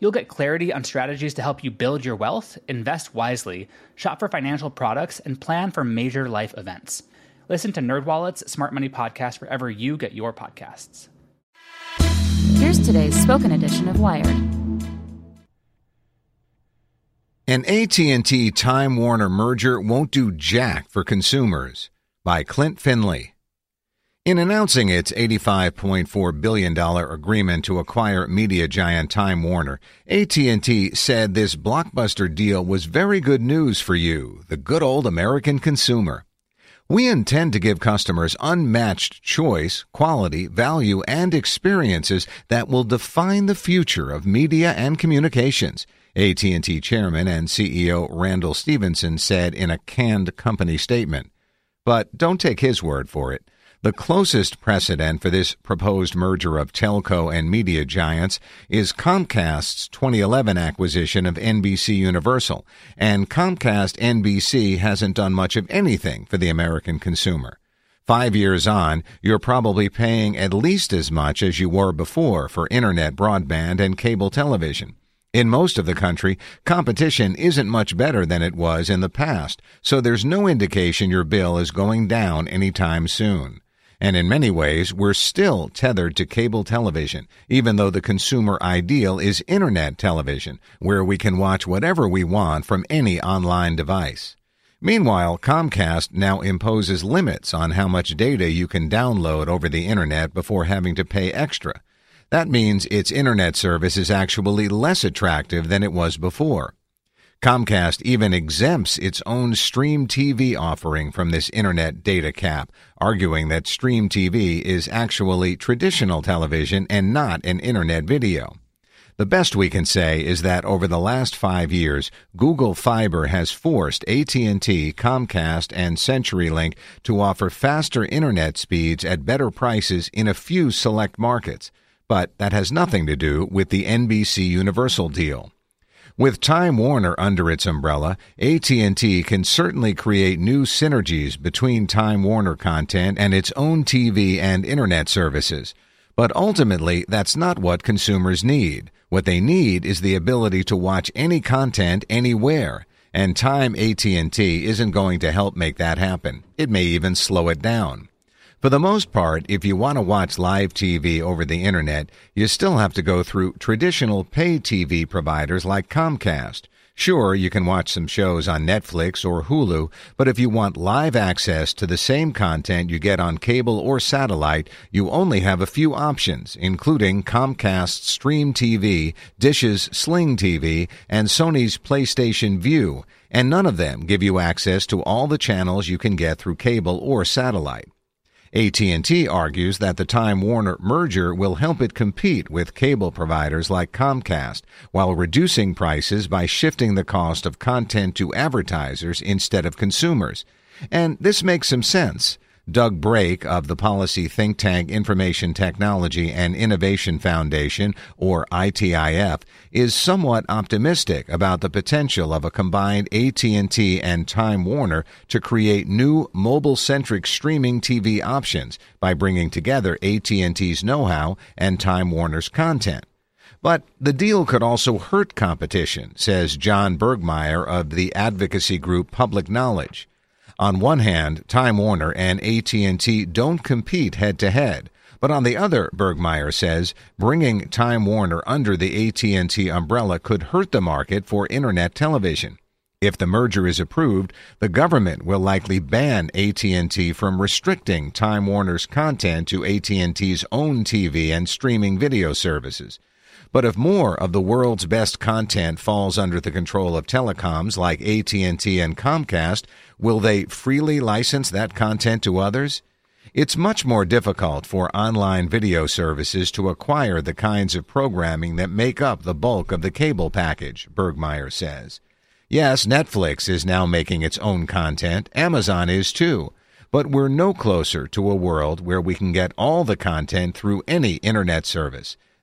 You'll get clarity on strategies to help you build your wealth, invest wisely, shop for financial products, and plan for major life events. Listen to NerdWallet's Smart Money Podcast wherever you get your podcasts. Here's today's spoken edition of Wired. An AT&T Time Warner merger won't do jack for consumers by Klint Finley. In announcing its $85.4 billion agreement to acquire media giant Time Warner, AT&T said this blockbuster deal was very good news for you, the good old American consumer. We intend to give customers unmatched choice, quality, value, and experiences that will define the future of media and communications. AT&T chairman and CEO Randall Stephenson said in a canned company statement. But don't take his word for it. The closest precedent for this proposed merger of telco and media giants is Comcast's 2011 acquisition of NBC Universal, and Comcast NBC hasn't done much of anything for the American consumer. Five years on, you're probably paying at least as much as you were before for internet broadband and cable television. In most of the country, competition isn't much better than it was in the past, so there's no indication your bill is going down anytime soon. And in many ways, we're still tethered to cable television, even though the consumer ideal is internet television, where we can watch whatever we want from any online device. Meanwhile, Comcast now imposes limits on how much data you can download over the internet before having to pay extra. That means its internet service is actually less attractive than it was before. Comcast even exempts its own Stream TV offering from this internet data cap, arguing that Stream TV is actually traditional television and not an internet video. The best we can say is that over the last 5 years, Google Fiber has forced AT&T, Comcast, and CenturyLink to offer faster internet speeds at better prices in a few select markets, but that has nothing to do with the NBC Universal deal. With Time Warner under its umbrella, AT&T can certainly create new synergies between Time Warner content and its own TV and internet services. But ultimately, that's not what consumers need. What they need is the ability to watch any content anywhere. And Time AT&T isn't going to help make that happen. It may even slow it down. For the most part, if you want to watch live TV over the internet, you still have to go through traditional pay TV providers like Comcast. Sure, you can watch some shows on Netflix or Hulu, but if you want live access to the same content you get on cable or satellite, you only have a few options, including Comcast's Stream TV, Dish's Sling TV, and Sony's PlayStation Vue, and none of them give you access to all the channels you can get through cable or satellite. AT&T argues that the Time Warner merger will help it compete with cable providers like Comcast while reducing prices by shifting the cost of content to advertisers instead of consumers. And this makes some sense. Doug Brake of the policy think tank Information Technology and Innovation Foundation, or ITIF, is somewhat optimistic about the potential of a combined AT&T and Time Warner to create new mobile-centric streaming TV options by bringing together AT&T's know-how and Time Warner's content. But the deal could also hurt competition, says John Bergmayer of the advocacy group Public Knowledge. On one hand, Time Warner and AT&T don't compete head to head, But on the other, Bergmayer says, bringing Time Warner under the AT&T umbrella could hurt the market for internet television. If the merger is approved, the government will likely ban AT&T from restricting Time Warner's content to AT&T's own TV and streaming video services. But if more of the world's best content falls under the control of telecoms like AT&T and Comcast, will they freely license that content to others? It's much more difficult for online video services to acquire the kinds of programming that make up the bulk of the cable package, Bergmayer says. Yes, Netflix is now making its own content, Amazon is too, but we're no closer to a world where we can get all the content through any internet service.